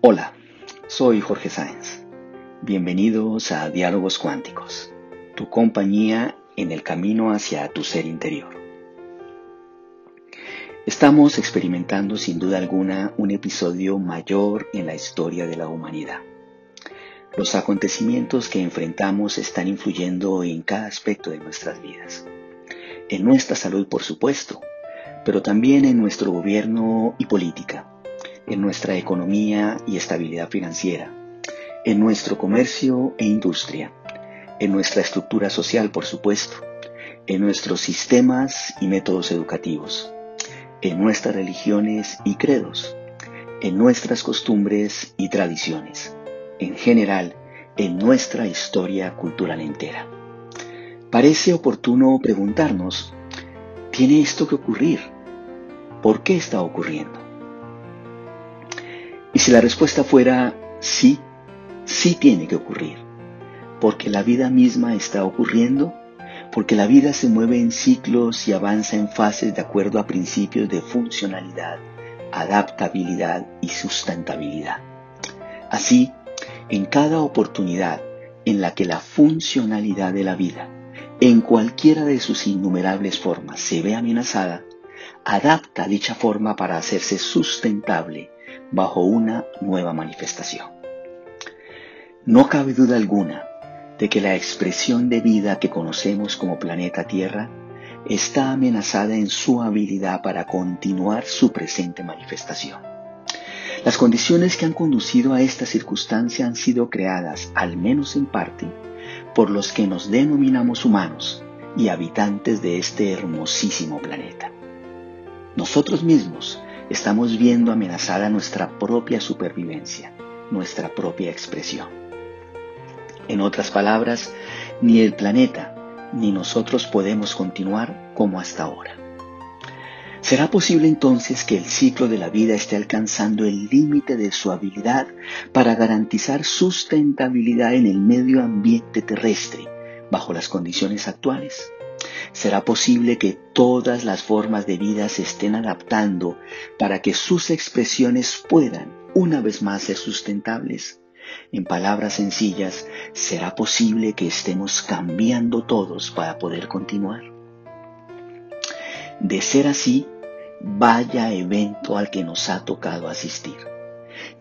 Hola, soy Jorge Sáenz. Bienvenidos a Diálogos Cuánticos, tu compañía en el camino hacia tu ser interior. Estamos experimentando sin duda alguna un episodio mayor en la historia de la humanidad. Los acontecimientos que enfrentamos están influyendo en cada aspecto de nuestras vidas. En nuestra salud, por supuesto, pero también en nuestro gobierno y política, en nuestra economía y estabilidad financiera, en nuestro comercio e industria, en nuestra estructura social, por supuesto, en nuestros sistemas y métodos educativos, en nuestras religiones y credos, en nuestras costumbres y tradiciones en general en nuestra historia cultural entera. Parece oportuno preguntarnos, ¿tiene esto que ocurrir? ¿Por qué está ocurriendo? Si la respuesta fuera sí, sí tiene que ocurrir, porque la vida misma está ocurriendo, porque la vida se mueve en ciclos y avanza en fases de acuerdo a principios de funcionalidad, adaptabilidad y sustentabilidad. Así, en cada oportunidad en la que la funcionalidad de la vida, en cualquiera de sus innumerables formas, se ve amenazada, adapta dicha forma para hacerse sustentable bajo una nueva manifestación. No cabe duda alguna de que la expresión de vida que conocemos como planeta Tierra está amenazada en su habilidad para continuar su presente manifestación. Las condiciones que han conducido a esta circunstancia han sido creadas, al menos en parte, por los que nos denominamos humanos y habitantes de este hermosísimo planeta. Nosotros mismos estamos viendo amenazada nuestra propia supervivencia, nuestra propia expresión. En otras palabras, ni el planeta ni nosotros podemos continuar como hasta ahora. ¿Será posible entonces que el ciclo de la vida esté alcanzando el límite de su habilidad para garantizar sustentabilidad en el medio ambiente terrestre bajo las condiciones actuales? ¿Será posible que todas las formas de vida se estén adaptando para que sus expresiones puedan una vez más ser sustentables? En palabras sencillas, ¿será posible que estemos cambiando todos para poder continuar? De ser así, vaya evento al que nos ha tocado asistir.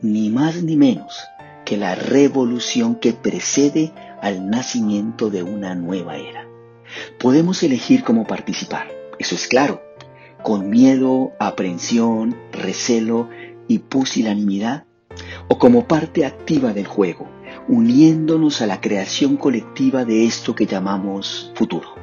Ni más ni menos que la revolución que precede al nacimiento de una nueva era. Podemos elegir cómo participar, eso es claro, con miedo, aprensión, recelo y pusilanimidad, o como parte activa del juego, uniéndonos a la creación colectiva de esto que llamamos futuro.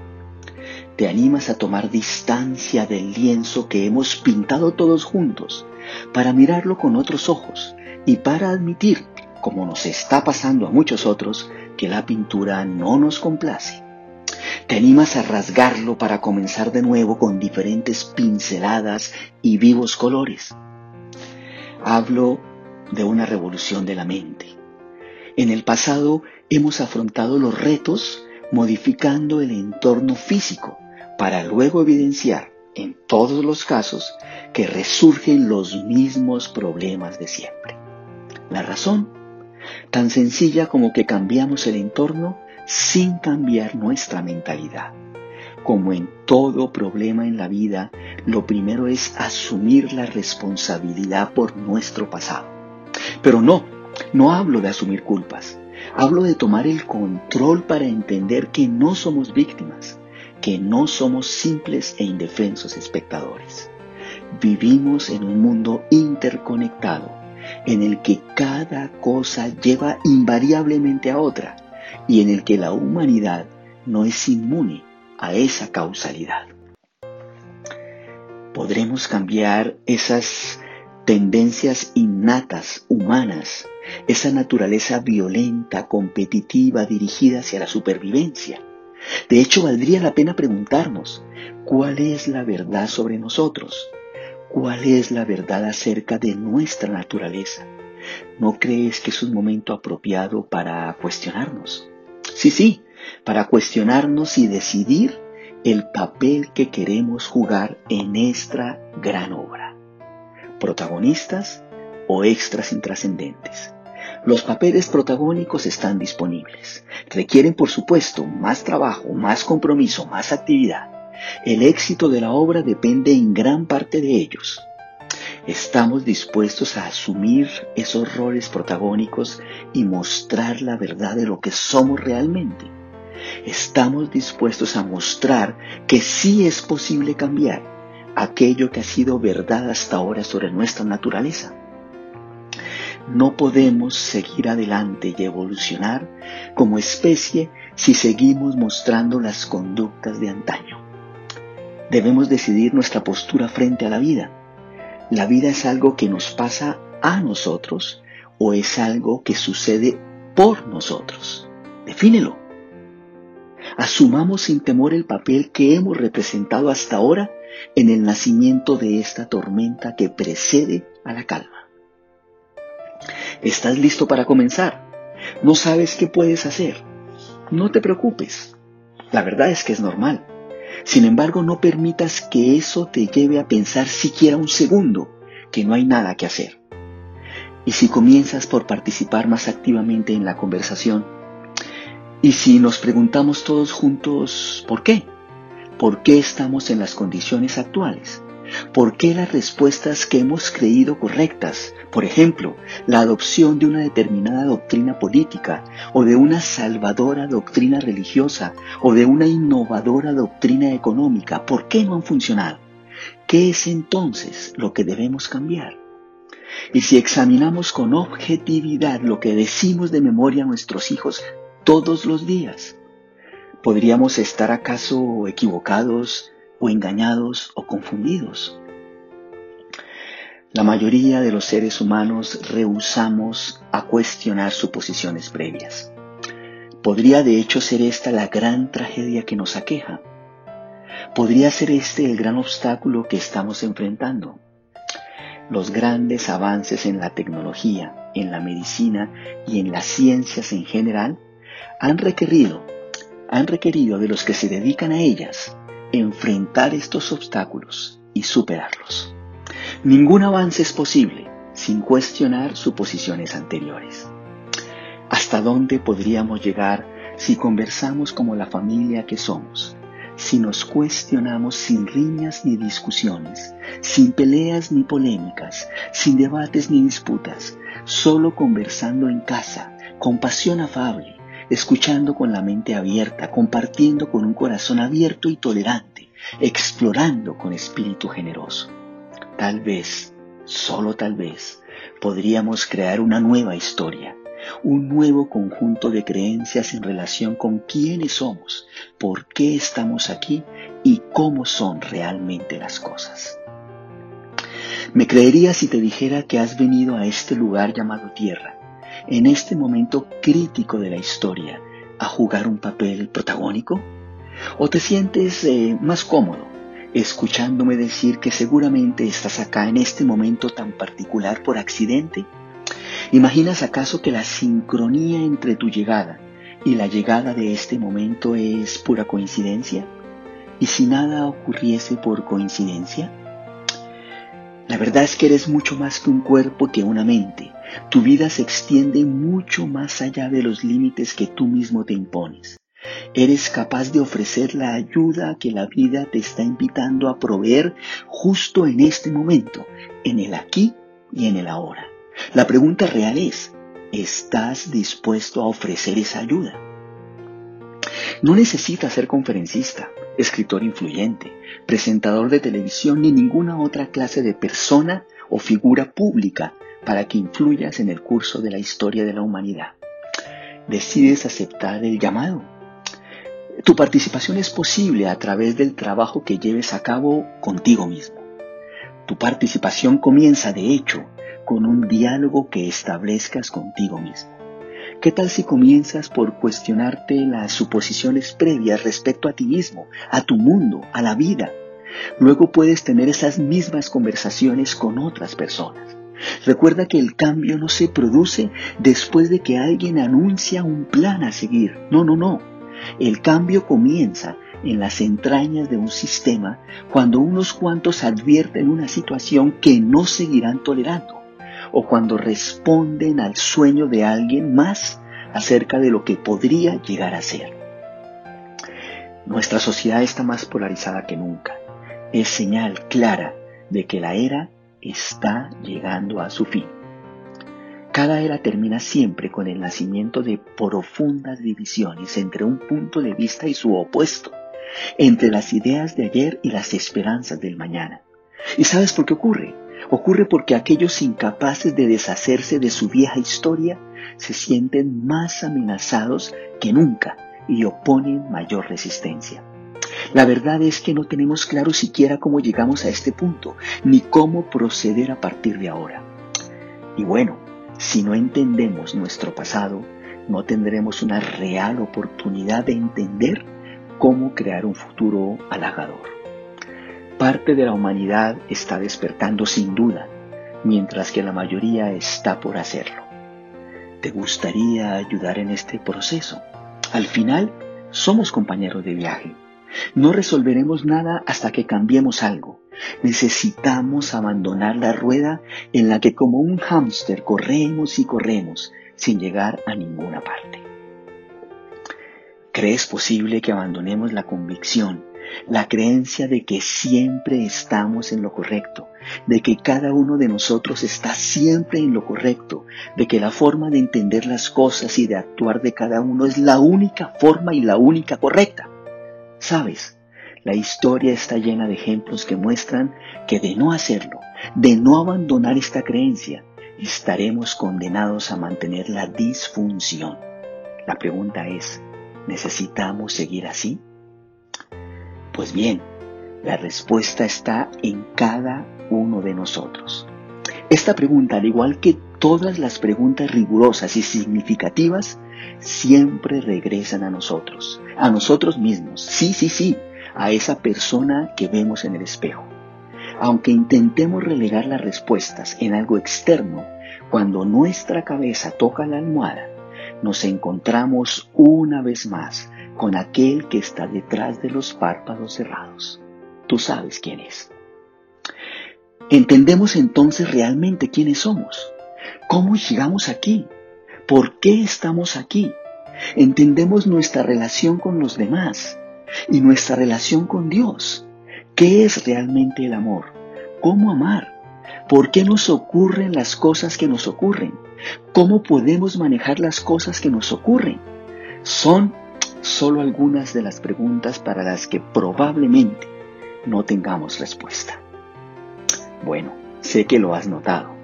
Te animas a tomar distancia del lienzo que hemos pintado todos juntos, para mirarlo con otros ojos y para admitir, como nos está pasando a muchos otros, que la pintura no nos complace. Te animas a rasgarlo para comenzar de nuevo con diferentes pinceladas y vivos colores. Hablo de una revolución de la mente. En el pasado hemos afrontado los retos modificando el entorno físico, para luego evidenciar en todos los casos que resurgen los mismos problemas de siempre. La razón, tan sencilla como que cambiamos el entorno sin cambiar nuestra mentalidad. Como en todo problema en la vida, lo primero es asumir la responsabilidad por nuestro pasado. Pero no, no hablo de asumir culpas. Hablo de tomar el control para entender que no somos víctimas, que no somos simples e indefensos espectadores. Vivimos en un mundo interconectado en el que cada cosa lleva invariablemente a otra y en el que la humanidad no es inmune a esa causalidad. Podremos cambiar esas tendencias innatas humanas, esa naturaleza violenta, competitiva, dirigida hacia la supervivencia de hecho, valdría la pena preguntarnos, ¿cuál es la verdad sobre nosotros? ¿Cuál es la verdad acerca de nuestra naturaleza? ¿No crees que es un momento apropiado para cuestionarnos? Sí, sí, para cuestionarnos y decidir el papel que queremos jugar en esta gran obra. Protagonistas o extras intrascendentes. Los papeles protagónicos están disponibles. Requieren, por supuesto, más trabajo, más compromiso, más actividad. El éxito de la obra depende en gran parte de ellos. Estamos dispuestos a asumir esos roles protagónicos y mostrar la verdad de lo que somos realmente. Estamos dispuestos a mostrar que sí es posible cambiar aquello que ha sido verdad hasta ahora sobre nuestra naturaleza. No podemos seguir adelante y evolucionar como especie si seguimos mostrando las conductas de antaño. Debemos decidir nuestra postura frente a la vida. ¿La vida es algo que nos pasa a nosotros o es algo que sucede por nosotros? Defínelo. Asumamos sin temor el papel que hemos representado hasta ahora en el nacimiento de esta tormenta que precede a la calma. ¿Estás listo para comenzar? ¿No sabes qué puedes hacer? No te preocupes. La verdad es que es normal. Sin embargo, no permitas que eso te lleve a pensar siquiera un segundo que no hay nada que hacer. Y si comienzas por participar más activamente en la conversación, y si nos preguntamos todos juntos, ¿por qué? ¿Por qué estamos en las condiciones actuales? ¿Por qué las respuestas que hemos creído correctas, por ejemplo, la adopción de una determinada doctrina política o de una salvadora doctrina religiosa o de una innovadora doctrina económica, ¿por qué no han funcionado? ¿Qué es entonces lo que debemos cambiar? Y si examinamos con objetividad lo que decimos de memoria a nuestros hijos todos los días, ¿podríamos estar acaso equivocados o engañados o confundidos. La mayoría de los seres humanos rehusamos a cuestionar suposiciones previas. Podría de hecho ser esta la gran tragedia que nos aqueja. Podría ser este el gran obstáculo que estamos enfrentando. Los grandes avances en la tecnología, en la medicina y en las ciencias en general han requerido, han requerido de los que se dedican a ellas enfrentar estos obstáculos y superarlos. Ningún avance es posible sin cuestionar suposiciones anteriores. ¿Hasta dónde podríamos llegar si conversamos como la familia que somos? Si nos cuestionamos sin riñas ni discusiones, sin peleas ni polémicas, sin debates ni disputas, solo conversando en casa, con pasión afable, escuchando con la mente abierta, compartiendo con un corazón abierto y tolerante, explorando con espíritu generoso. Tal vez, solo tal vez, podríamos crear una nueva historia, un nuevo conjunto de creencias en relación con quiénes somos, por qué estamos aquí y cómo son realmente las cosas. Me creerías si te dijera que has venido a este lugar llamado tierra en este momento crítico de la historia a jugar un papel protagónico? ¿O te sientes eh, más cómodo escuchándome decir que seguramente estás acá en este momento tan particular por accidente? ¿Imaginas acaso que la sincronía entre tu llegada y la llegada de este momento es pura coincidencia? ¿Y si nada ocurriese por coincidencia? La verdad es que eres mucho más que un cuerpo que una mente, tu vida se extiende mucho más allá de los límites que tú mismo te impones. Eres capaz de ofrecer la ayuda que la vida te está invitando a proveer justo en este momento, en el aquí y en el ahora. La pregunta real es, ¿estás dispuesto a ofrecer esa ayuda? No necesitas ser conferencista, escritor influyente, presentador de televisión ni ninguna otra clase de persona o figura pública para que influyas en el curso de la historia de la humanidad. Decides aceptar el llamado. Tu participación es posible a través del trabajo que lleves a cabo contigo mismo. Tu participación comienza, de hecho, con un diálogo que establezcas contigo mismo. ¿Qué tal si comienzas por cuestionarte las suposiciones previas respecto a ti mismo, a tu mundo, a la vida? Luego puedes tener esas mismas conversaciones con otras personas. Recuerda que el cambio no se produce después de que alguien anuncia un plan a seguir. No, no, no. El cambio comienza en las entrañas de un sistema cuando unos cuantos advierten una situación que no seguirán tolerando o cuando responden al sueño de alguien más acerca de lo que podría llegar a ser. Nuestra sociedad está más polarizada que nunca. Es señal clara de que la era está llegando a su fin. Cada era termina siempre con el nacimiento de profundas divisiones entre un punto de vista y su opuesto, entre las ideas de ayer y las esperanzas del mañana. ¿Y sabes por qué ocurre? Ocurre porque aquellos incapaces de deshacerse de su vieja historia se sienten más amenazados que nunca y oponen mayor resistencia. La verdad es que no tenemos claro siquiera cómo llegamos a este punto, ni cómo proceder a partir de ahora. Y bueno, si no entendemos nuestro pasado, no tendremos una real oportunidad de entender cómo crear un futuro halagador. Parte de la humanidad está despertando sin duda, mientras que la mayoría está por hacerlo. ¿Te gustaría ayudar en este proceso? Al final, somos compañeros de viaje. No resolveremos nada hasta que cambiemos algo. Necesitamos abandonar la rueda en la que como un hámster corremos y corremos sin llegar a ninguna parte. ¿Crees posible que abandonemos la convicción la creencia de que siempre estamos en lo correcto, de que cada uno de nosotros está siempre en lo correcto, de que la forma de entender las cosas y de actuar de cada uno es la única forma y la única correcta. ¿Sabes? La historia está llena de ejemplos que muestran que de no hacerlo, de no abandonar esta creencia, estaremos condenados a mantener la disfunción. La pregunta es, ¿necesitamos seguir así? Pues bien, la respuesta está en cada uno de nosotros. Esta pregunta, al igual que todas las preguntas rigurosas y significativas, siempre regresan a nosotros, a nosotros mismos. Sí, sí, sí, a esa persona que vemos en el espejo. Aunque intentemos relegar las respuestas en algo externo, cuando nuestra cabeza toca la almohada, nos encontramos una vez más con aquel que está detrás de los párpados cerrados. Tú sabes quién es. Entendemos entonces realmente quiénes somos, cómo llegamos aquí, por qué estamos aquí. Entendemos nuestra relación con los demás y nuestra relación con Dios. ¿Qué es realmente el amor? ¿Cómo amar? ¿Por qué nos ocurren las cosas que nos ocurren? ¿Cómo podemos manejar las cosas que nos ocurren? Son solo algunas de las preguntas para las que probablemente no tengamos respuesta. Bueno, sé que lo has notado.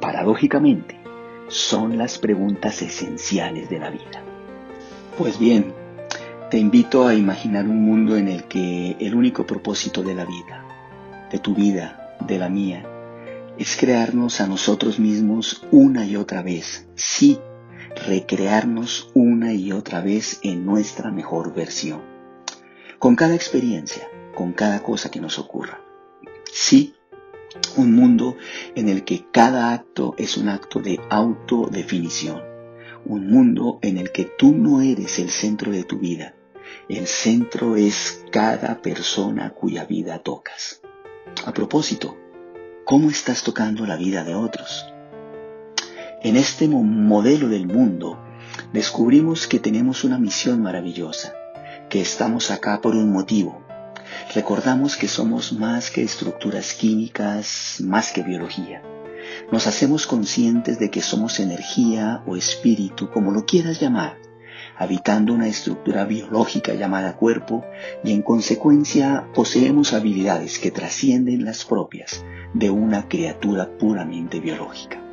Paradójicamente, son las preguntas esenciales de la vida. Pues bien, te invito a imaginar un mundo en el que el único propósito de la vida, de tu vida, de la mía, es crearnos a nosotros mismos una y otra vez, sí, recrearnos una y otra vez en nuestra mejor versión. Con cada experiencia, con cada cosa que nos ocurra. Sí, un mundo en el que cada acto es un acto de autodefinición. Un mundo en el que tú no eres el centro de tu vida. El centro es cada persona cuya vida tocas. A propósito, ¿cómo estás tocando la vida de otros? En este modelo del mundo descubrimos que tenemos una misión maravillosa, que estamos acá por un motivo. Recordamos que somos más que estructuras químicas, más que biología. Nos hacemos conscientes de que somos energía o espíritu, como lo quieras llamar, habitando una estructura biológica llamada cuerpo y en consecuencia poseemos habilidades que trascienden las propias de una criatura puramente biológica.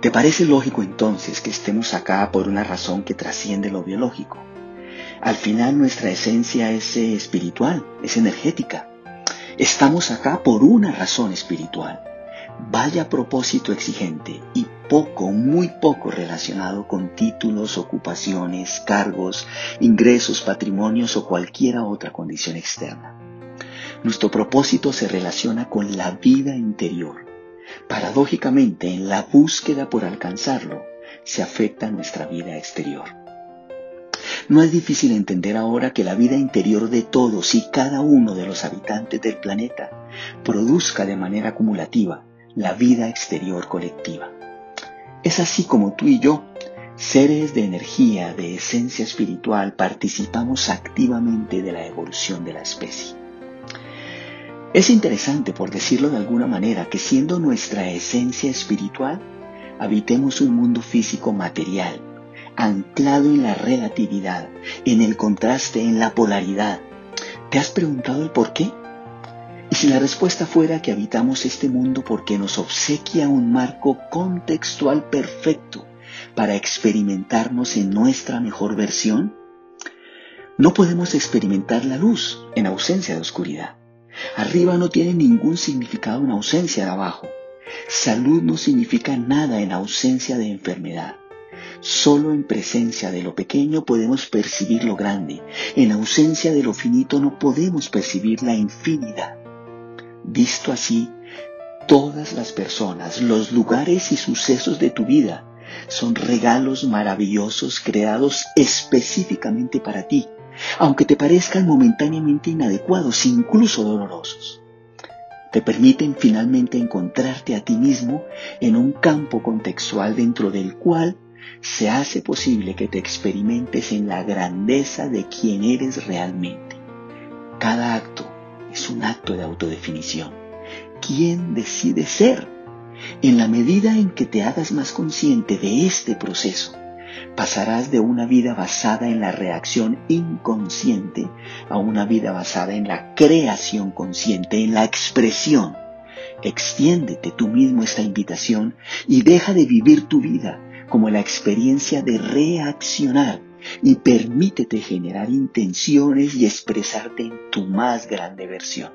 ¿Te parece lógico entonces que estemos acá por una razón que trasciende lo biológico? Al final nuestra esencia es eh, espiritual, es energética. Estamos acá por una razón espiritual. Vaya propósito exigente y poco, muy poco relacionado con títulos, ocupaciones, cargos, ingresos, patrimonios o cualquier otra condición externa. Nuestro propósito se relaciona con la vida interior, Paradójicamente, en la búsqueda por alcanzarlo, se afecta nuestra vida exterior. No es difícil entender ahora que la vida interior de todos y cada uno de los habitantes del planeta produzca de manera acumulativa la vida exterior colectiva. Es así como tú y yo, seres de energía, de esencia espiritual, participamos activamente de la evolución de la especie. Es interesante, por decirlo de alguna manera, que siendo nuestra esencia espiritual, habitemos un mundo físico material, anclado en la relatividad, en el contraste, en la polaridad. ¿Te has preguntado el por qué? Y si la respuesta fuera que habitamos este mundo porque nos obsequia un marco contextual perfecto para experimentarnos en nuestra mejor versión, no podemos experimentar la luz en ausencia de oscuridad. Arriba no tiene ningún significado en ausencia de abajo. Salud no significa nada en ausencia de enfermedad. Solo en presencia de lo pequeño podemos percibir lo grande. En ausencia de lo finito no podemos percibir la infinidad. Visto así, todas las personas, los lugares y sucesos de tu vida son regalos maravillosos creados específicamente para ti, aunque te parezcan momentáneamente inadecuados, incluso dolorosos. Te permiten finalmente encontrarte a ti mismo en un campo contextual dentro del cual se hace posible que te experimentes en la grandeza de quien eres realmente. Cada acto es un acto de autodefinición. ¿Quién decide ser? En la medida en que te hagas más consciente de este proceso, pasarás de una vida basada en la reacción inconsciente a una vida basada en la creación consciente, en la expresión. Extiéndete tú mismo esta invitación y deja de vivir tu vida como la experiencia de reaccionar y permítete generar intenciones y expresarte en tu más grande versión.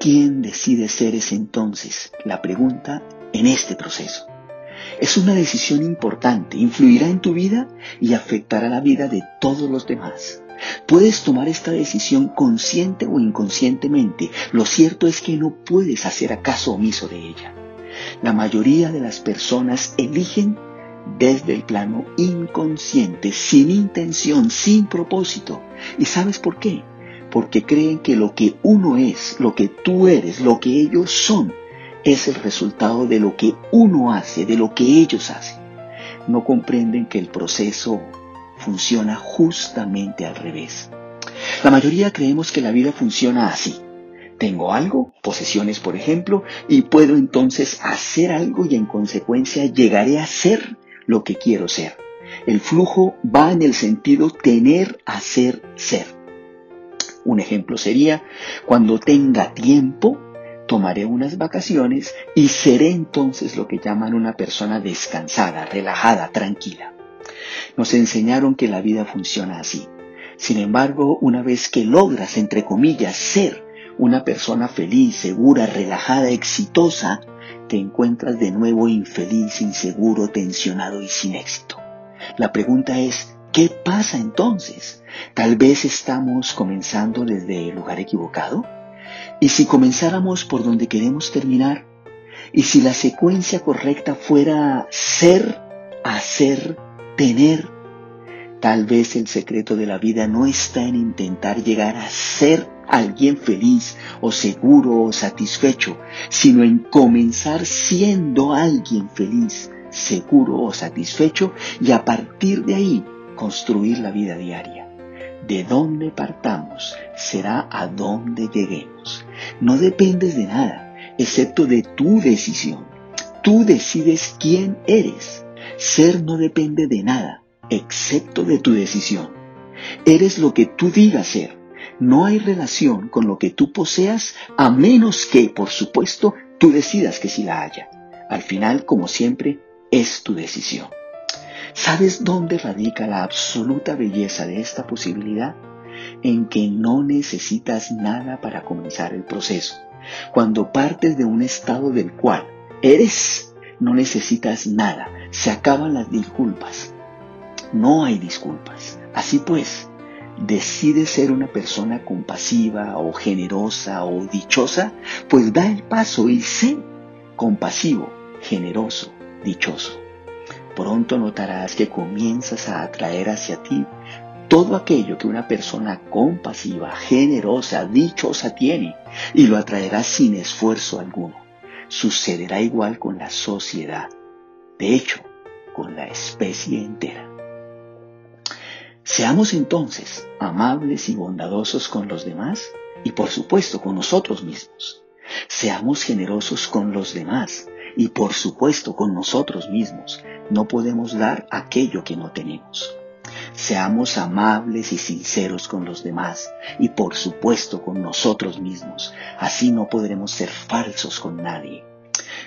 ¿Quién decide ser ese entonces? La pregunta en este proceso. Es una decisión importante, influirá en tu vida y afectará la vida de todos los demás. Puedes tomar esta decisión consciente o inconscientemente. Lo cierto es que no puedes hacer acaso omiso de ella. La mayoría de las personas eligen desde el plano inconsciente, sin intención, sin propósito. ¿Y sabes por qué? Porque creen que lo que uno es, lo que tú eres, lo que ellos son, es el resultado de lo que uno hace, de lo que ellos hacen. No comprenden que el proceso funciona justamente al revés. La mayoría creemos que la vida funciona así. Tengo algo, posesiones por ejemplo, y puedo entonces hacer algo y en consecuencia llegaré a ser lo que quiero ser. El flujo va en el sentido tener, hacer, ser. Un ejemplo sería, cuando tenga tiempo, tomaré unas vacaciones y seré entonces lo que llaman una persona descansada, relajada, tranquila. Nos enseñaron que la vida funciona así. Sin embargo, una vez que logras, entre comillas, ser una persona feliz, segura, relajada, exitosa, te encuentras de nuevo infeliz, inseguro, tensionado y sin éxito. La pregunta es, ¿qué pasa entonces? Tal vez estamos comenzando desde el lugar equivocado. ¿Y si comenzáramos por donde queremos terminar? ¿Y si la secuencia correcta fuera ser, hacer, tener? Tal vez el secreto de la vida no está en intentar llegar a ser alguien feliz o seguro o satisfecho, sino en comenzar siendo alguien feliz, seguro o satisfecho y a partir de ahí construir la vida diaria. De dónde partamos será a dónde lleguemos. No dependes de nada, excepto de tu decisión. Tú decides quién eres. Ser no depende de nada, excepto de tu decisión. Eres lo que tú digas ser no hay relación con lo que tú poseas a menos que, por supuesto, tú decidas que sí la haya. Al final, como siempre, es tu decisión. ¿Sabes dónde radica la absoluta belleza de esta posibilidad? En que no necesitas nada para comenzar el proceso. Cuando partes de un estado del cual eres, no necesitas nada. Se acaban las disculpas. No hay disculpas. Así pues, decide ser una persona compasiva o generosa o dichosa, pues da el paso y sé compasivo, generoso, dichoso. Pronto notarás que comienzas a atraer hacia ti todo aquello que una persona compasiva, generosa, dichosa tiene y lo atraerás sin esfuerzo alguno. sucederá igual con la sociedad. De hecho, con la especie entera. Seamos entonces amables y bondadosos con los demás y por supuesto con nosotros mismos. Seamos generosos con los demás y por supuesto con nosotros mismos. No podemos dar aquello que no tenemos. Seamos amables y sinceros con los demás y por supuesto con nosotros mismos. Así no podremos ser falsos con nadie.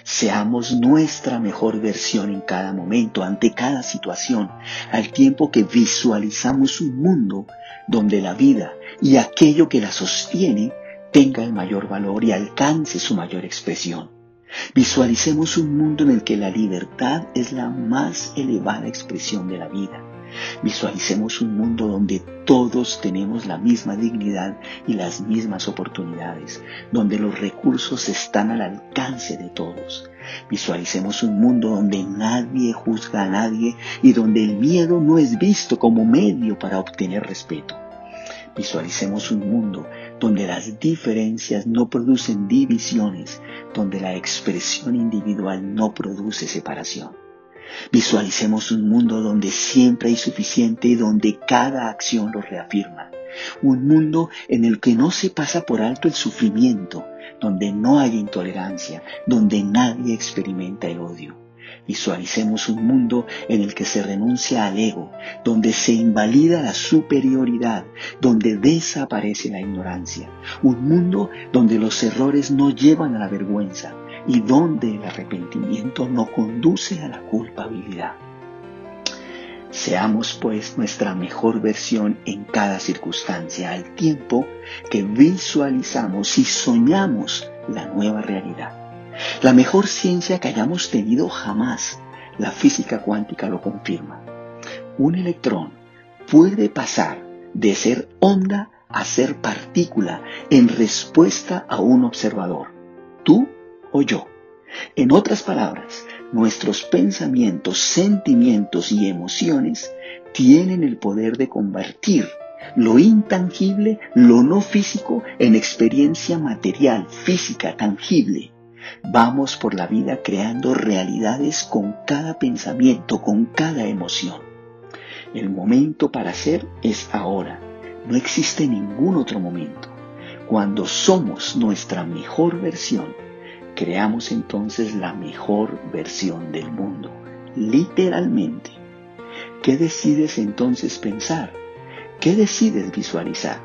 Seamos nuestra mejor versión en cada momento, ante cada situación, al tiempo que visualizamos un mundo donde la vida y aquello que la sostiene tenga el mayor valor y alcance su mayor expresión. Visualicemos un mundo en el que la libertad es la más elevada expresión de la vida Visualicemos un mundo donde todos tenemos la misma dignidad y las mismas oportunidades, donde los recursos están al alcance de todos. Visualicemos un mundo donde nadie juzga a nadie y donde el miedo no es visto como medio para obtener respeto. Visualicemos un mundo donde las diferencias no producen divisiones, donde la expresión individual no produce separación. Visualicemos un mundo donde siempre hay suficiente y donde cada acción lo reafirma. Un mundo en el que no se pasa por alto el sufrimiento, donde no hay intolerancia, donde nadie experimenta el odio. Visualicemos un mundo en el que se renuncia al ego, donde se invalida la superioridad, donde desaparece la ignorancia. Un mundo donde los errores no llevan a la vergüenza, y donde el arrepentimiento no conduce a la culpabilidad. Seamos pues nuestra mejor versión en cada circunstancia al tiempo que visualizamos y soñamos la nueva realidad. La mejor ciencia que hayamos tenido jamás, la física cuántica lo confirma. Un electrón puede pasar de ser onda a ser partícula en respuesta a un observador. Tú o yo. En otras palabras, nuestros pensamientos, sentimientos y emociones tienen el poder de convertir lo intangible, lo no físico, en experiencia material, física, tangible. Vamos por la vida creando realidades con cada pensamiento, con cada emoción. El momento para ser es ahora. No existe ningún otro momento. Cuando somos nuestra mejor versión, creamos entonces la mejor versión del mundo, literalmente. ¿Qué decides entonces pensar? ¿Qué decides visualizar?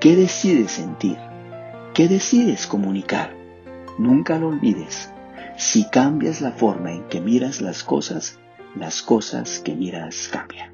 ¿Qué decides sentir? ¿Qué decides comunicar? Nunca lo olvides. Si cambias la forma en que miras las cosas, las cosas que miras cambian.